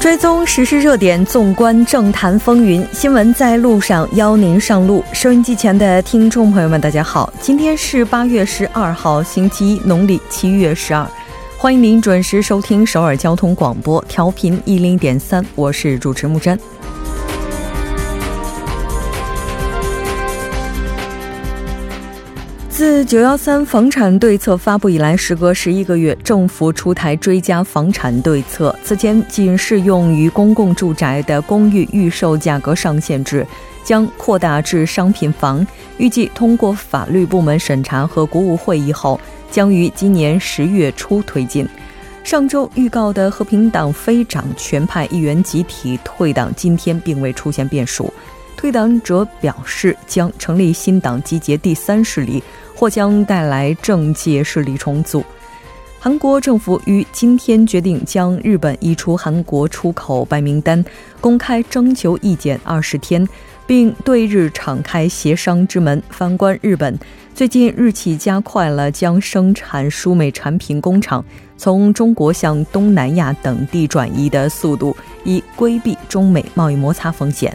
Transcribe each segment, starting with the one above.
追踪时事热点，纵观政坛风云，新闻在路上，邀您上路。收音机前的听众朋友们，大家好，今天是八月十二号，星期一，农历七月十二。欢迎您准时收听首尔交通广播，调频一零点三，我是主持木真。自九幺三房产对策发布以来，时隔十一个月，政府出台追加房产对策。此前仅适用于公共住宅的公寓预售价格上限制，将扩大至商品房。预计通过法律部门审查和国务会议后，将于今年十月初推进。上周预告的和平党非掌权派议员集体退党，今天并未出现变数。退党者表示，将成立新党，集结第三势力。或将带来政界势力重组。韩国政府于今天决定将日本移出韩国出口白名单，公开征求意见二十天，并对日敞开协商之门。反观日本，最近日企加快了将生产输美产品工厂从中国向东南亚等地转移的速度，以规避中美贸易摩擦风险。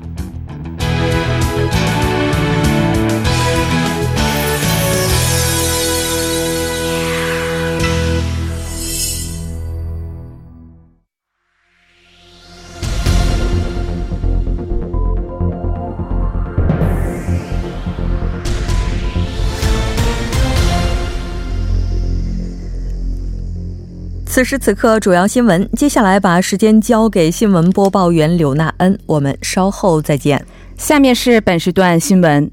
此时此刻，主要新闻。接下来把时间交给新闻播报员柳娜恩，我们稍后再见。下面是本时段新闻。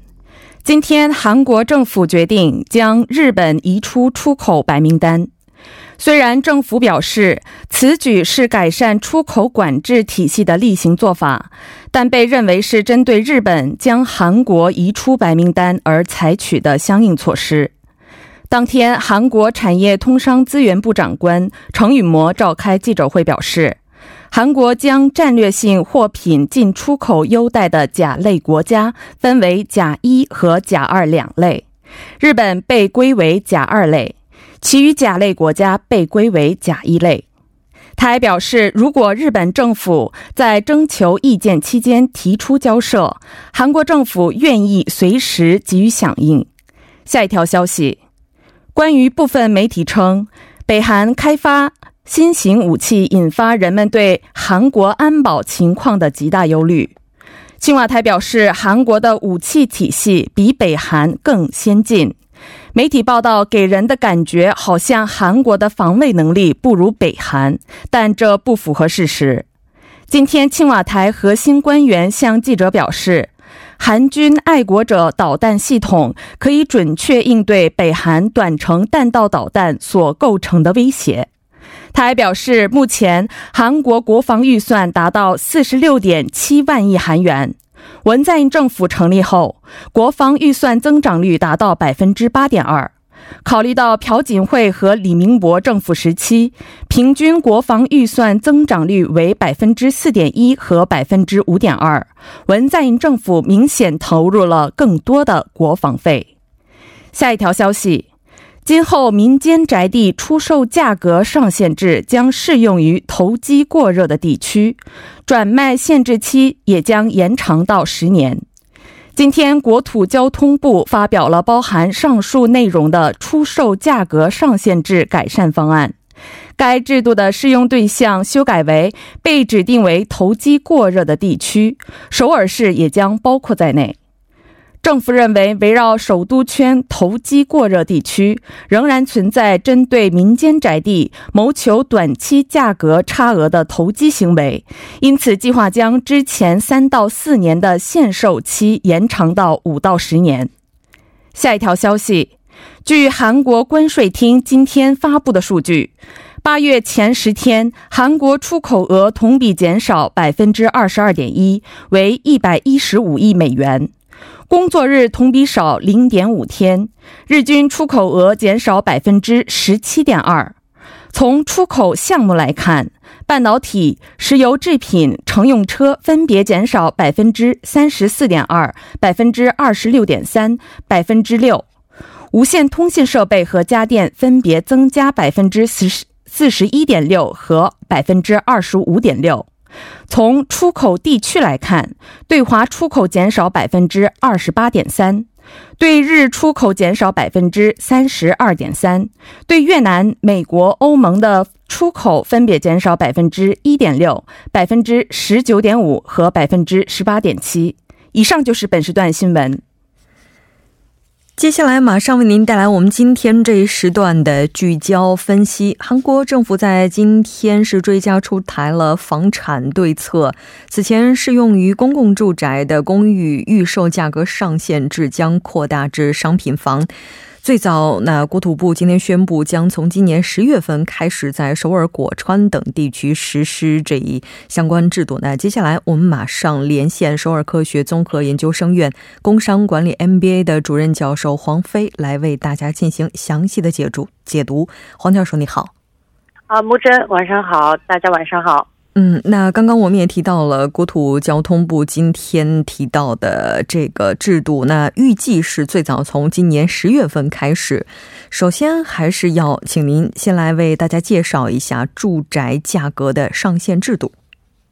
今天，韩国政府决定将日本移出出口白名单。虽然政府表示此举是改善出口管制体系的例行做法，但被认为是针对日本将韩国移出白名单而采取的相应措施。当天，韩国产业通商资源部长官程允模召开记者会表示，韩国将战略性货品进出口优待的甲类国家分为甲一和甲二两类，日本被归为甲二类，其余甲类国家被归为甲一类。他还表示，如果日本政府在征求意见期间提出交涉，韩国政府愿意随时给予响应。下一条消息。关于部分媒体称，北韩开发新型武器引发人们对韩国安保情况的极大忧虑。青瓦台表示，韩国的武器体系比北韩更先进。媒体报道给人的感觉好像韩国的防卫能力不如北韩，但这不符合事实。今天，青瓦台核心官员向记者表示。韩军爱国者导弹系统可以准确应对北韩短程弹道导弹所构成的威胁。他还表示，目前韩国国防预算达到四十六点七万亿韩元。文在寅政府成立后，国防预算增长率达到百分之八点二。考虑到朴槿惠和李明博政府时期平均国防预算增长率为百分之四点一和百分之五点二，文在寅政府明显投入了更多的国防费。下一条消息，今后民间宅地出售价格上限制将适用于投机过热的地区，转卖限制期也将延长到十年。今天，国土交通部发表了包含上述内容的出售价格上限制改善方案。该制度的适用对象修改为被指定为投机过热的地区，首尔市也将包括在内。政府认为，围绕首都圈投机过热地区仍然存在针对民间宅地谋求短期价格差额的投机行为，因此计划将之前三到四年的限售期延长到五到十年。下一条消息，据韩国关税厅今天发布的数据，八月前十天，韩国出口额同比减少百分之二十二点一，为一百一十五亿美元。工作日同比少零点五天，日均出口额减少百分之十七点二。从出口项目来看，半导体、石油制品、乘用车分别减少百分之三十四点二、百分之二十六点三、百分之六；无线通信设备和家电分别增加百分之四十四十一点六和百分之二十五点六。从出口地区来看，对华出口减少百分之二十八点三，对日出口减少百分之三十二点三，对越南、美国、欧盟的出口分别减少百分之一点六、百分之十九点五和百分之十八点七。以上就是本时段新闻。接下来马上为您带来我们今天这一时段的聚焦分析。韩国政府在今天是追加出台了房产对策，此前适用于公共住宅的公寓预售价格上限制将扩大至商品房。最早，那国土部今天宣布，将从今年十月份开始在首尔、果川等地区实施这一相关制度。那接下来，我们马上连线首尔科学综合研究生院工商管理 MBA 的主任教授黄飞，来为大家进行详细的解读。解读，黄教授你好。啊，木真，晚上好，大家晚上好。嗯，那刚刚我们也提到了国土交通部今天提到的这个制度，那预计是最早从今年十月份开始。首先，还是要请您先来为大家介绍一下住宅价格的上限制度。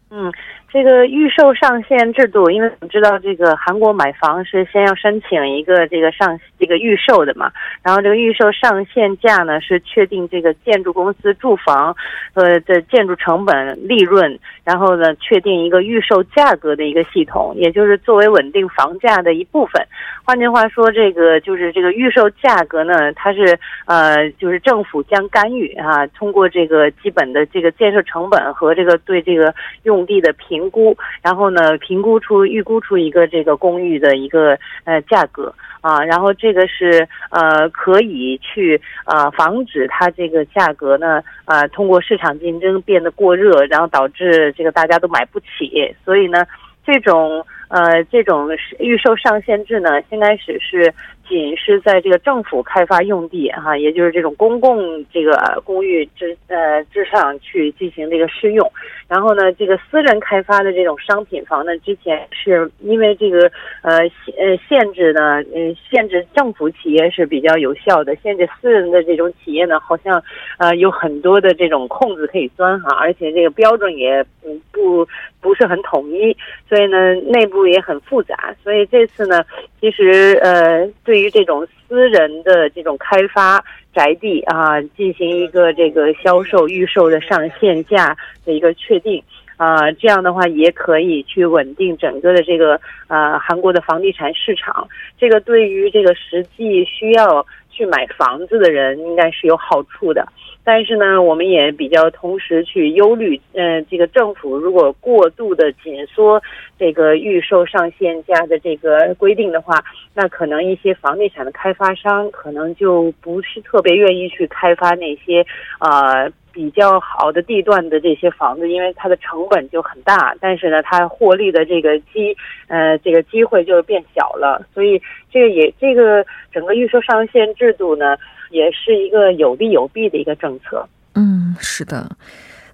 嗯。这个预售上限制度，因为我们知道这个韩国买房是先要申请一个这个上这个预售的嘛，然后这个预售上限价呢是确定这个建筑公司住房呃的建筑成本利润，然后呢确定一个预售价格的一个系统，也就是作为稳定房价的一部分。换句话说，这个就是这个预售价格呢，它是呃就是政府将干预啊，通过这个基本的这个建设成本和这个对这个用地的评。估，然后呢，评估出预估出一个这个公寓的一个呃价格啊，然后这个是呃可以去呃防止它这个价格呢呃通过市场竞争变得过热，然后导致这个大家都买不起，所以呢这种呃这种预售上限制呢，先开始是。仅是在这个政府开发用地哈，也就是这种公共这个公寓之呃之上去进行这个试用，然后呢，这个私人开发的这种商品房呢，之前是因为这个呃呃限制呢，嗯限制政府企业是比较有效的，限制私人的这种企业呢，好像呃有很多的这种空子可以钻哈，而且这个标准也不不不是很统一，所以呢内部也很复杂，所以这次呢，其实呃对。对于这种私人的这种开发宅地啊，进行一个这个销售预售的上限价的一个确定啊，这样的话也可以去稳定整个的这个呃韩国的房地产市场。这个对于这个实际需要去买房子的人应该是有好处的。但是呢，我们也比较同时去忧虑，嗯，这个政府如果过度的紧缩这个预售上限价的这个规定的话，那可能一些房地产的开发商可能就不是特别愿意去开发那些呃比较好的地段的这些房子，因为它的成本就很大，但是呢，它获利的这个机呃这个机会就变小了，所以这个也这个整个预售上限制度呢。也是一个有利有弊的一个政策。嗯，是的。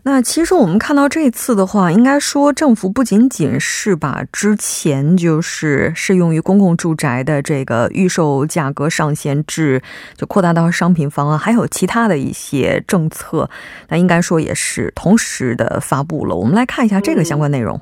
那其实我们看到这次的话，应该说政府不仅仅是把之前就是适用于公共住宅的这个预售价格上限制就扩大到商品房啊，还有其他的一些政策，那应该说也是同时的发布了。我们来看一下这个相关内容。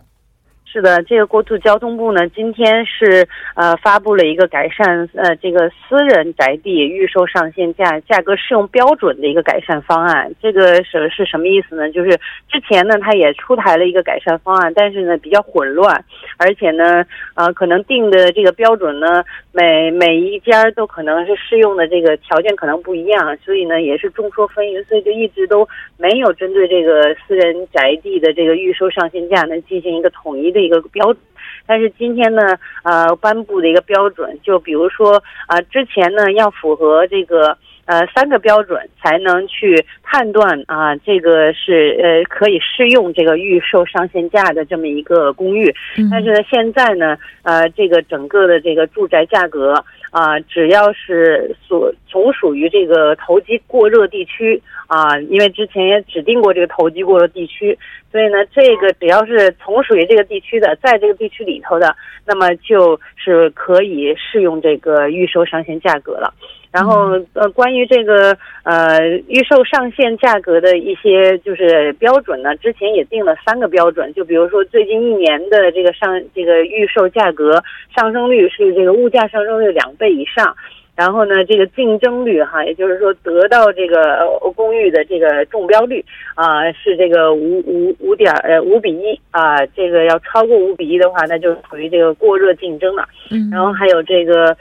是的，这个国土交通部呢，今天是呃发布了一个改善呃这个私人宅地预售上限价价格适用标准的一个改善方案。这个是是什么意思呢？就是之前呢，它也出台了一个改善方案，但是呢比较混乱，而且呢呃可能定的这个标准呢每每一家都可能是适用的这个条件可能不一样，所以呢也是众说纷纭，所以就一直都没有针对这个私人宅地的这个预售上限价呢进行一个统一的。一个标准。但是今天呢，呃，颁布的一个标准，就比如说啊，之前呢要符合这个呃三个标准才能去判断啊，这个是呃可以适用这个预售上限价的这么一个公寓。但是呢，现在呢，呃，这个整个的这个住宅价格啊，只要是所从属于这个投机过热地区啊，因为之前也指定过这个投机过热地区。所以呢，这个只要是从属于这个地区的，在这个地区里头的，那么就是可以适用这个预售上限价格了。然后呃，关于这个呃预售上限价格的一些就是标准呢，之前也定了三个标准，就比如说最近一年的这个上这个预售价格上升率是这个物价上升率两倍以上。然后呢，这个竞争率哈，也就是说得到这个公寓的这个中标率啊，是这个五五五点呃五比一啊，这个要超过五比一的话，那就属于这个过热竞争了。嗯，然后还有这个，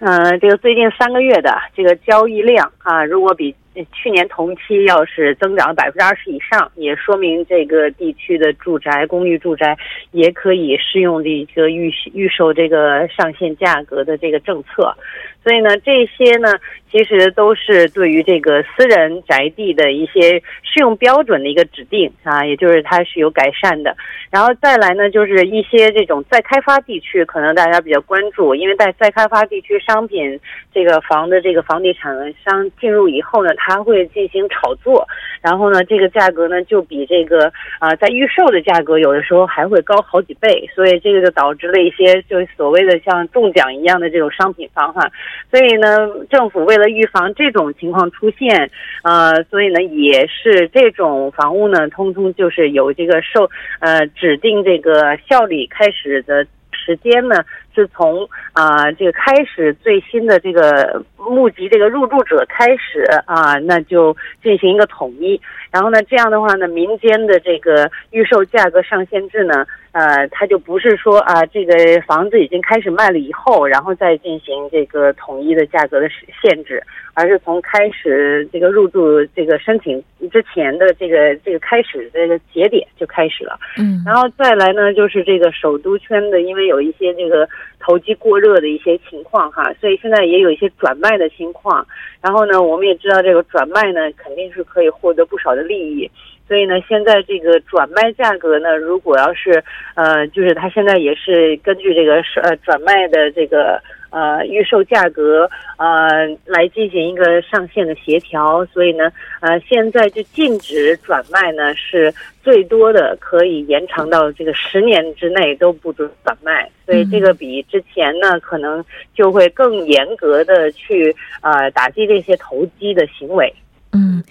嗯，这个最近三个月的这个交易量啊，如果比去年同期要是增长百分之二十以上，也说明这个地区的住宅公寓住宅也可以适用这一个预预售这个上限价格的这个政策。所以呢，这些呢，其实都是对于这个私人宅地的一些适用标准的一个指定啊，也就是它是有改善的。然后再来呢，就是一些这种再开发地区，可能大家比较关注，因为在再开发地区，商品这个房的这个房地产商进入以后呢，他会进行炒作，然后呢，这个价格呢就比这个啊在预售的价格有的时候还会高好几倍，所以这个就导致了一些就是所谓的像中奖一样的这种商品房哈。所以呢，政府为了预防这种情况出现，呃，所以呢，也是这种房屋呢，通通就是有这个售呃指定这个效力开始的时间呢，是从啊这个开始最新的这个募集这个入住者开始啊，那就进行一个统一。然后呢，这样的话呢，民间的这个预售价格上限制呢。呃，它就不是说啊，这个房子已经开始卖了以后，然后再进行这个统一的价格的限制，而是从开始这个入住这个申请之前的这个这个开始这个节点就开始了。嗯，然后再来呢，就是这个首都圈的，因为有一些这个投机过热的一些情况哈，所以现在也有一些转卖的情况。然后呢，我们也知道这个转卖呢，肯定是可以获得不少的利益。所以呢，现在这个转卖价格呢，如果要是呃，就是它现在也是根据这个是呃转卖的这个呃预售价格呃来进行一个上限的协调，所以呢呃现在就禁止转卖呢是最多的可以延长到这个十年之内都不准转卖，所以这个比之前呢可能就会更严格的去呃打击这些投机的行为。嗯。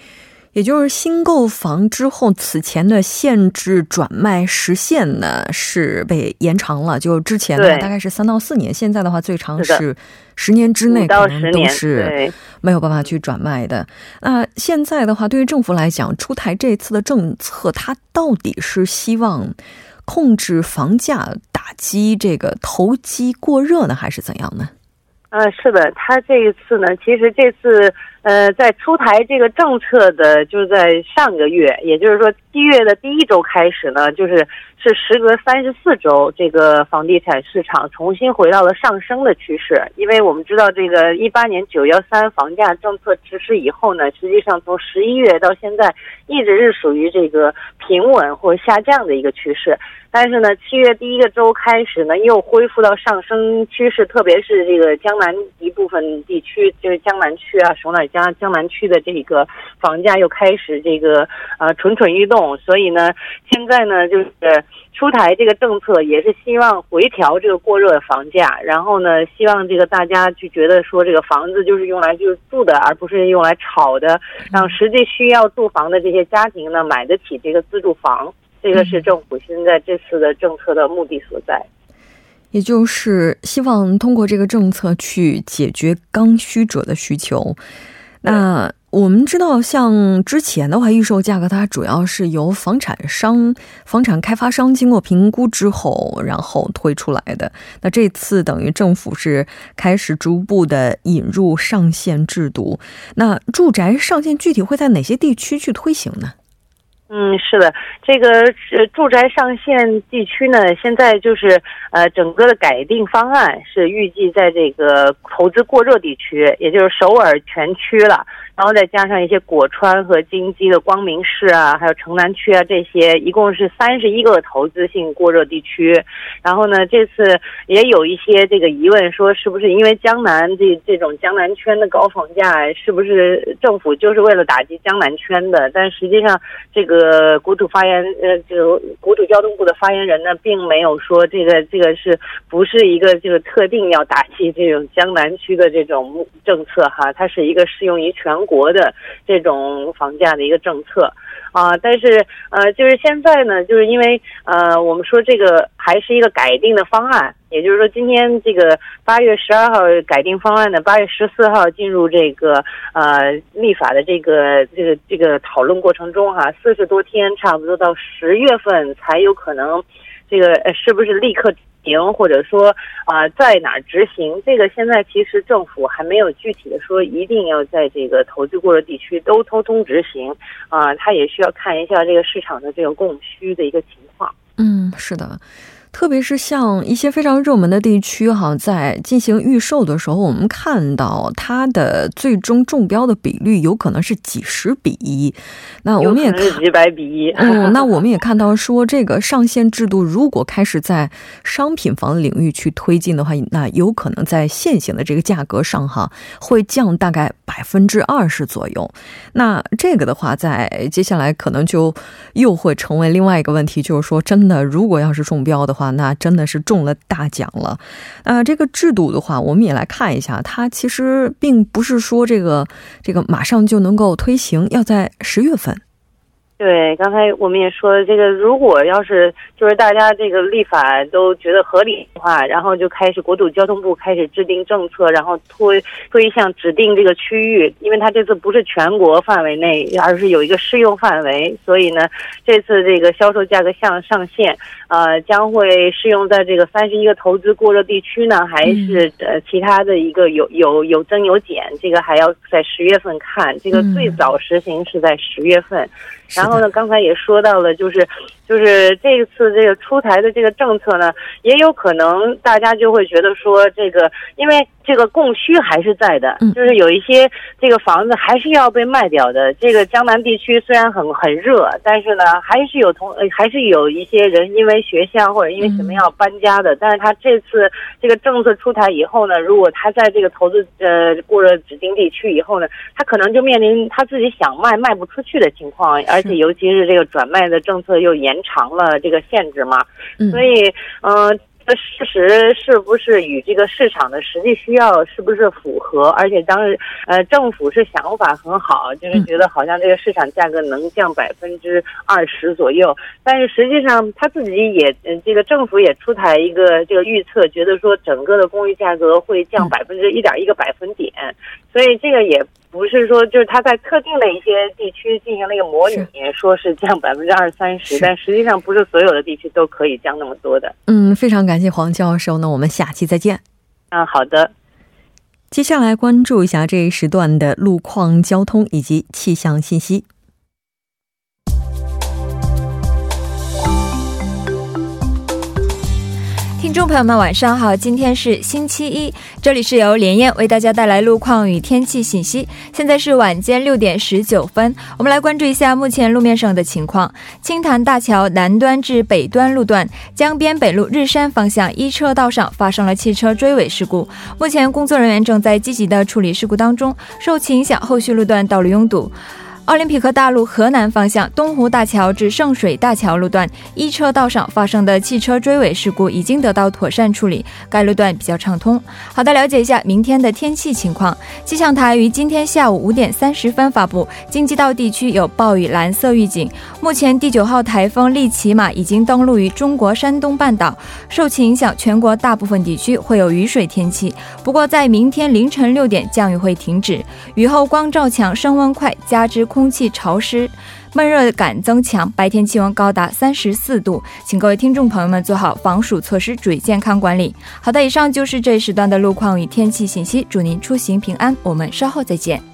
也就是新购房之后，此前的限制转卖时限呢是被延长了。就之前的大概是三到四年，现在的话最长是十年之内可能都是没有办法去转卖的。那现在的话，对于政府来讲，出台这次的政策，它到底是希望控制房价、打击这个投机过热呢，还是怎样呢？呃，是的，他这一次呢，其实这次。呃，在出台这个政策的，就是在上个月，也就是说七月的第一周开始呢，就是是时隔三十四周，这个房地产市场重新回到了上升的趋势。因为我们知道，这个一八年九幺三房价政策实施以后呢，实际上从十一月到现在，一直是属于这个平稳或下降的一个趋势。但是呢，七月第一个周开始呢，又恢复到上升趋势，特别是这个江南一部分地区，就是江南区啊、首尔江江南区的这个房价又开始这个呃蠢蠢欲动，所以呢，现在呢就是出台这个政策，也是希望回调这个过热的房价，然后呢，希望这个大家就觉得说这个房子就是用来就是住的，而不是用来炒的，让实际需要住房的这些家庭呢买得起这个自住房。这个是政府现在这次的政策的目的所在，也就是希望通过这个政策去解决刚需者的需求。那我们知道，像之前的话，预售价格它主要是由房产商、房产开发商经过评估之后，然后推出来的。那这次等于政府是开始逐步的引入上限制度。那住宅上限具体会在哪些地区去推行呢？嗯，是的，这个是住宅上限地区呢，现在就是呃，整个的改定方案是预计在这个投资过热地区，也就是首尔全区了。然后再加上一些果川和京畿的光明市啊，还有城南区啊，这些一共是三十一个投资性过热地区。然后呢，这次也有一些这个疑问，说是不是因为江南这这种江南圈的高房价，是不是政府就是为了打击江南圈的？但实际上，这个呃国土发言呃，就国土交通部的发言人呢，并没有说这个这个是不是一个这个特定要打击这种江南区的这种政策哈？它是一个适用于全。国的这种房价的一个政策啊，但是呃，就是现在呢，就是因为呃，我们说这个还是一个改定的方案，也就是说，今天这个八月十二号改定方案呢，八月十四号进入这个呃立法的这个这个这个讨论过程中哈，四十多天，差不多到十月份才有可能，这个呃是不是立刻？停，或者说啊，在哪执行？这个现在其实政府还没有具体的说，一定要在这个投资过的地区都通通执行啊，他也需要看一下这个市场的这个供需的一个情况。嗯，是的。特别是像一些非常热门的地区，哈，在进行预售的时候，我们看到它的最终中标的比率有可能是几十比一。那我们也看几百比一。嗯，那我们也看到说，这个上限制度如果开始在商品房领域去推进的话，那有可能在现行的这个价格上，哈，会降大概百分之二十左右。那这个的话，在接下来可能就又会成为另外一个问题，就是说，真的如果要是中标的话。啊，那真的是中了大奖了。啊，这个制度的话，我们也来看一下，它其实并不是说这个这个马上就能够推行，要在十月份。对，刚才我们也说，这个如果要是就是大家这个立法都觉得合理的话，然后就开始国土交通部开始制定政策，然后推推向指定这个区域，因为它这次不是全国范围内，而是有一个适用范围，所以呢，这次这个销售价格向上限，呃，将会适用在这个三十一个投资过热地区呢，还是呃其他的一个有有有增有减，这个还要在十月份看，这个最早实行是在十月份。然后呢，刚才也说到了，就是。就是这一次这个出台的这个政策呢，也有可能大家就会觉得说，这个因为这个供需还是在的，就是有一些这个房子还是要被卖掉的。这个江南地区虽然很很热，但是呢，还是有同还是有一些人因为学校或者因为什么要搬家的。但是他这次这个政策出台以后呢，如果他在这个投资呃过了指定地区以后呢，他可能就面临他自己想卖卖不出去的情况，而且尤其是这个转卖的政策又严。延长了这个限制嘛，所以嗯，这事实是不是与这个市场的实际需要是不是符合？而且当时呃，政府是想法很好，就是觉得好像这个市场价格能降百分之二十左右，但是实际上他自己也这个政府也出台一个这个预测，觉得说整个的公寓价格会降百分之一点一个百分点，所以这个也。不是说就是他在特定的一些地区进行了一个模拟，说是降百分之二三十，但实际上不是所有的地区都可以降那么多的。嗯，非常感谢黄教授，那我们下期再见。嗯，好的。接下来关注一下这一时段的路况、交通以及气象信息。听众朋友们，晚上好！今天是星期一，这里是由连燕为大家带来路况与天气信息。现在是晚间六点十九分，我们来关注一下目前路面上的情况。青潭大桥南端至北端路段江边北路日山方向一车道上发生了汽车追尾事故，目前工作人员正在积极的处理事故当中，受其影响，后续路段道路拥堵。奥林匹克大陆河南方向东湖大桥至圣水大桥路段一车道上发生的汽车追尾事故已经得到妥善处理，该路段比较畅通。好的，了解一下明天的天气情况。气象台于今天下午五点三十分发布，京畿道地区有暴雨蓝色预警。目前第九号台风利奇马已经登陆于中国山东半岛，受其影响，全国大部分地区会有雨水天气。不过在明天凌晨六点，降雨会停止，雨后光照强，升温快，加之空气潮湿，闷热感增强，白天气温高达三十四度，请各位听众朋友们做好防暑措施，注意健康管理。好的，以上就是这一时段的路况与天气信息，祝您出行平安，我们稍后再见。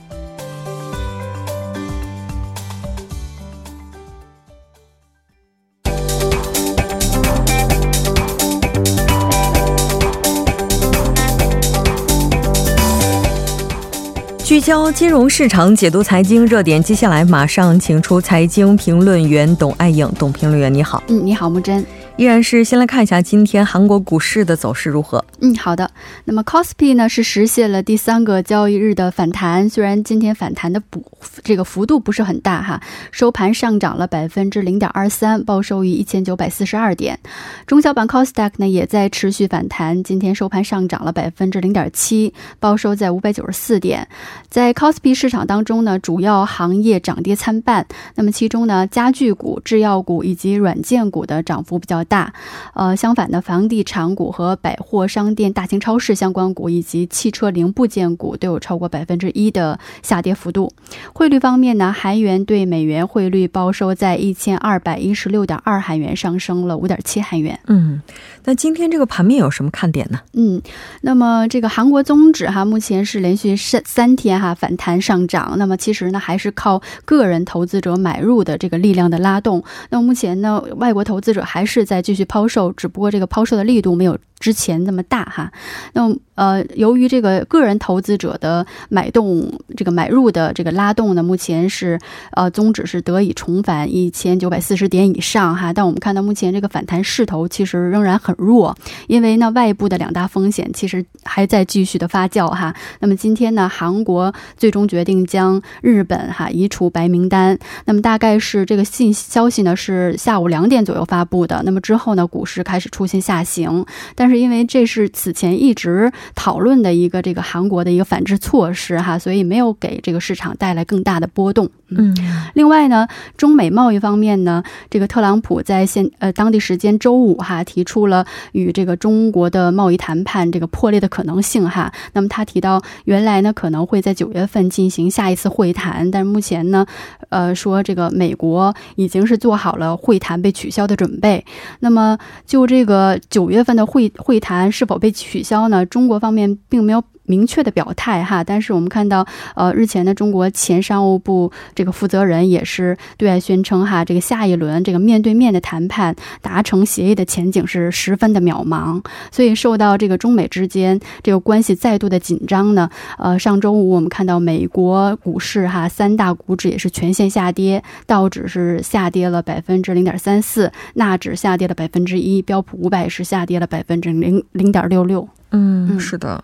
聚焦金融市场，解读财经热点。接下来马上请出财经评论员董爱颖，董评论员你好。嗯，你好，木真。依然是先来看一下今天韩国股市的走势如何。嗯，好的。那么 c o s p i 呢是实现了第三个交易日的反弹，虽然今天反弹的补这个幅度不是很大哈，收盘上涨了百分之零点二三，报收于一千九百四十二点。中小板 c o s d a q 呢也在持续反弹，今天收盘上涨了百分之零点七，报收在五百九十四点。在 c o s p i 市场当中呢，主要行业涨跌参半。那么其中呢，家具股、制药股以及软件股的涨幅比较。大，呃，相反的，房地产股和百货商店、大型超市相关股以及汽车零部件股都有超过百分之一的下跌幅度。汇率方面呢，韩元对美元汇率报收在一千二百一十六点二韩元，上升了五点七韩元。嗯，那今天这个盘面有什么看点呢？嗯，那么这个韩国综指哈，目前是连续三三天哈反弹上涨。那么其实呢，还是靠个人投资者买入的这个力量的拉动。那么目前呢，外国投资者还是在继续抛售，只不过这个抛售的力度没有之前那么大哈。那么呃，由于这个个人投资者的买动，这个买入的这个拉动呢，目前是呃宗旨是得以重返一千九百四十点以上哈。但我们看到目前这个反弹势头其实仍然很弱，因为呢外部的两大风险其实还在继续的发酵哈。那么今天呢，韩国最终决定将日本哈移除白名单，那么大概是这个信消息呢是下午两点左右发布的。那么之后呢，股市开始出现下行，但因为这是此前一直。讨论的一个这个韩国的一个反制措施哈，所以没有给这个市场带来更大的波动。嗯，另外呢，中美贸易方面呢，这个特朗普在现呃当地时间周五哈提出了与这个中国的贸易谈判这个破裂的可能性哈。那么他提到，原来呢可能会在九月份进行下一次会谈，但是目前呢，呃说这个美国已经是做好了会谈被取消的准备。那么就这个九月份的会会谈是否被取消呢？中国方面并没有。明确的表态哈，但是我们看到，呃，日前的中国前商务部这个负责人也是对外宣称哈，这个下一轮这个面对面的谈判达成协议的前景是十分的渺茫。所以受到这个中美之间这个关系再度的紧张呢，呃，上周五我们看到美国股市哈三大股指也是全线下跌，道指是下跌了百分之零点三四，纳指下跌了百分之一，标普五百是下跌了百分之零零点六六。嗯，是的。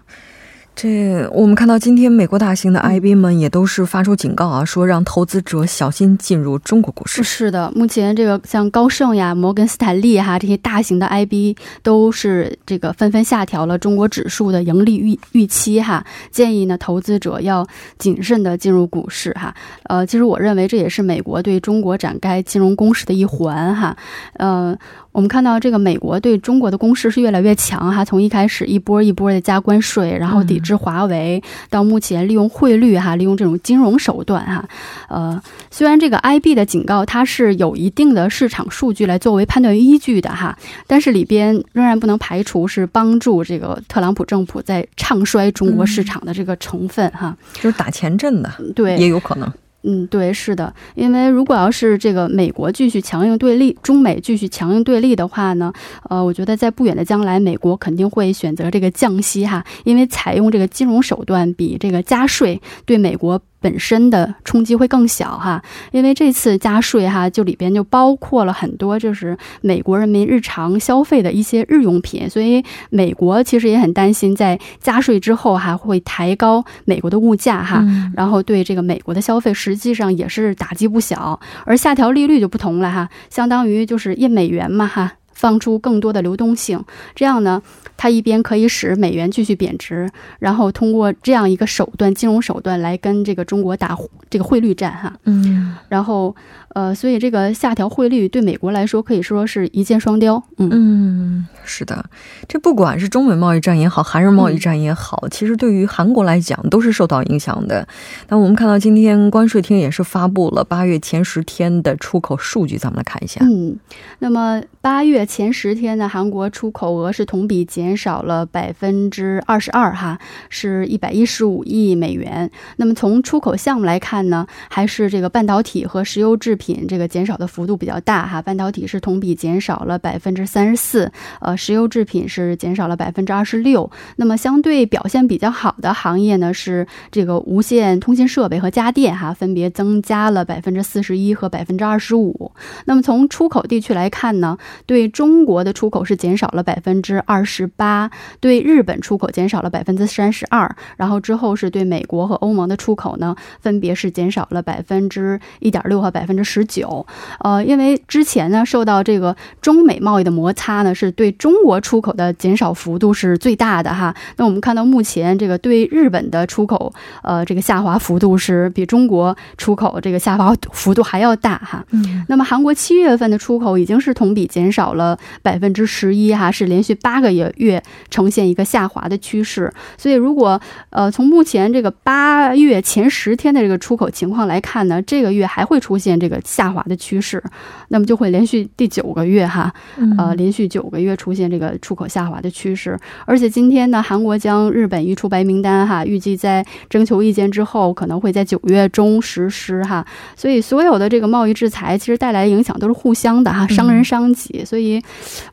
这我们看到，今天美国大型的 IB 们也都是发出警告啊，说让投资者小心进入中国股市。是的，目前这个像高盛呀、摩根斯坦利哈这些大型的 IB 都是这个纷纷下调了中国指数的盈利预预期哈，建议呢投资者要谨慎的进入股市哈。呃，其实我认为这也是美国对中国展开金融攻势的一环哈。呃。我们看到这个美国对中国的攻势是越来越强哈，从一开始一波一波的加关税，然后抵制华为，到目前利用汇率哈，利用这种金融手段哈。呃，虽然这个 IB 的警告它是有一定的市场数据来作为判断依据的哈，但是里边仍然不能排除是帮助这个特朗普政府在唱衰中国市场的这个成分哈，就是打前阵的，对，也有可能。嗯，对，是的，因为如果要是这个美国继续强硬对立，中美继续强硬对立的话呢，呃，我觉得在不远的将来，美国肯定会选择这个降息哈，因为采用这个金融手段比这个加税对美国。本身的冲击会更小哈，因为这次加税哈，就里边就包括了很多就是美国人民日常消费的一些日用品，所以美国其实也很担心在加税之后哈会抬高美国的物价哈，然后对这个美国的消费实际上也是打击不小。而下调利率就不同了哈，相当于就是印美元嘛哈。放出更多的流动性，这样呢，它一边可以使美元继续贬值，然后通过这样一个手段，金融手段来跟这个中国打这个汇率战哈。嗯，然后呃，所以这个下调汇率对美国来说可以说是一箭双雕。嗯，是的，这不管是中美贸易战也好，韩日贸易战也好，其实对于韩国来讲都是受到影响的。那我们看到今天关税厅也是发布了八月前十天的出口数据，咱们来看一下。嗯，那么。八月前十天呢，韩国出口额是同比减少了百分之二十二，哈，是一百一十五亿美元。那么从出口项目来看呢，还是这个半导体和石油制品品这个减少的幅度比较大，哈，半导体是同比减少了百分之三十四，呃，石油制品是减少了百分之二十六。那么相对表现比较好的行业呢，是这个无线通信设备和家电，哈，分别增加了百分之四十一和百分之二十五。那么从出口地区来看呢？对中国的出口是减少了百分之二十八，对日本出口减少了百分之三十二，然后之后是对美国和欧盟的出口呢，分别是减少了百分之一点六和百分之十九。呃，因为之前呢受到这个中美贸易的摩擦呢，是对中国出口的减少幅度是最大的哈。那我们看到目前这个对日本的出口，呃，这个下滑幅度是比中国出口这个下滑幅度还要大哈。嗯。那么韩国七月份的出口已经是同比。减少了百分之十一，哈，是连续八个月月呈现一个下滑的趋势。所以，如果呃从目前这个八月前十天的这个出口情况来看呢，这个月还会出现这个下滑的趋势，那么就会连续第九个月哈，呃，连续九个月出现这个出口下滑的趋势。而且今天呢，韩国将日本移出白名单哈，预计在征求意见之后，可能会在九月中实施哈。所以，所有的这个贸易制裁其实带来的影响都是互相的哈，伤人伤己。所以，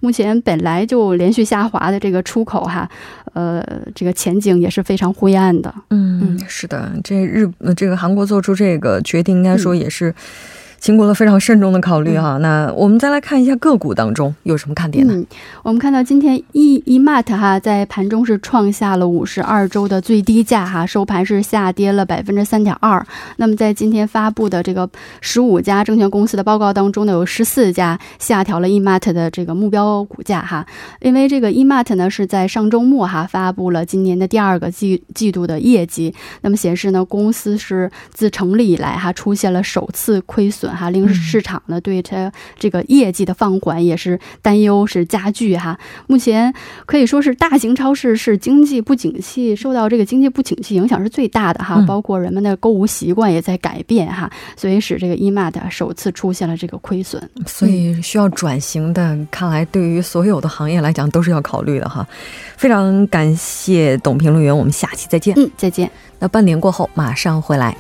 目前本来就连续下滑的这个出口哈，呃，这个前景也是非常灰暗的。嗯，是的，这日这个韩国做出这个决定，应该说也是。经过了非常慎重的考虑哈，那我们再来看一下个股当中有什么看点呢？嗯，我们看到今天 E E Mart 哈在盘中是创下了五十二周的最低价哈，收盘是下跌了百分之三点二。那么在今天发布的这个十五家证券公司的报告当中呢，有十四家下调了 E Mart 的这个目标股价哈，因为这个 E Mart 呢是在上周末哈发布了今年的第二个季季度的业绩，那么显示呢公司是自成立以来哈出现了首次亏损。哈，令市场呢对它这个业绩的放缓也是担忧是加剧哈。目前可以说是大型超市是经济不景气，受到这个经济不景气影响是最大的哈。包括人们的购物习惯也在改变哈，所以使这个 eMart 首次出现了这个亏损。所以需要转型的，看来对于所有的行业来讲都是要考虑的哈。非常感谢董评论员，我们下期再见。嗯，再见。那半年过后马上回来。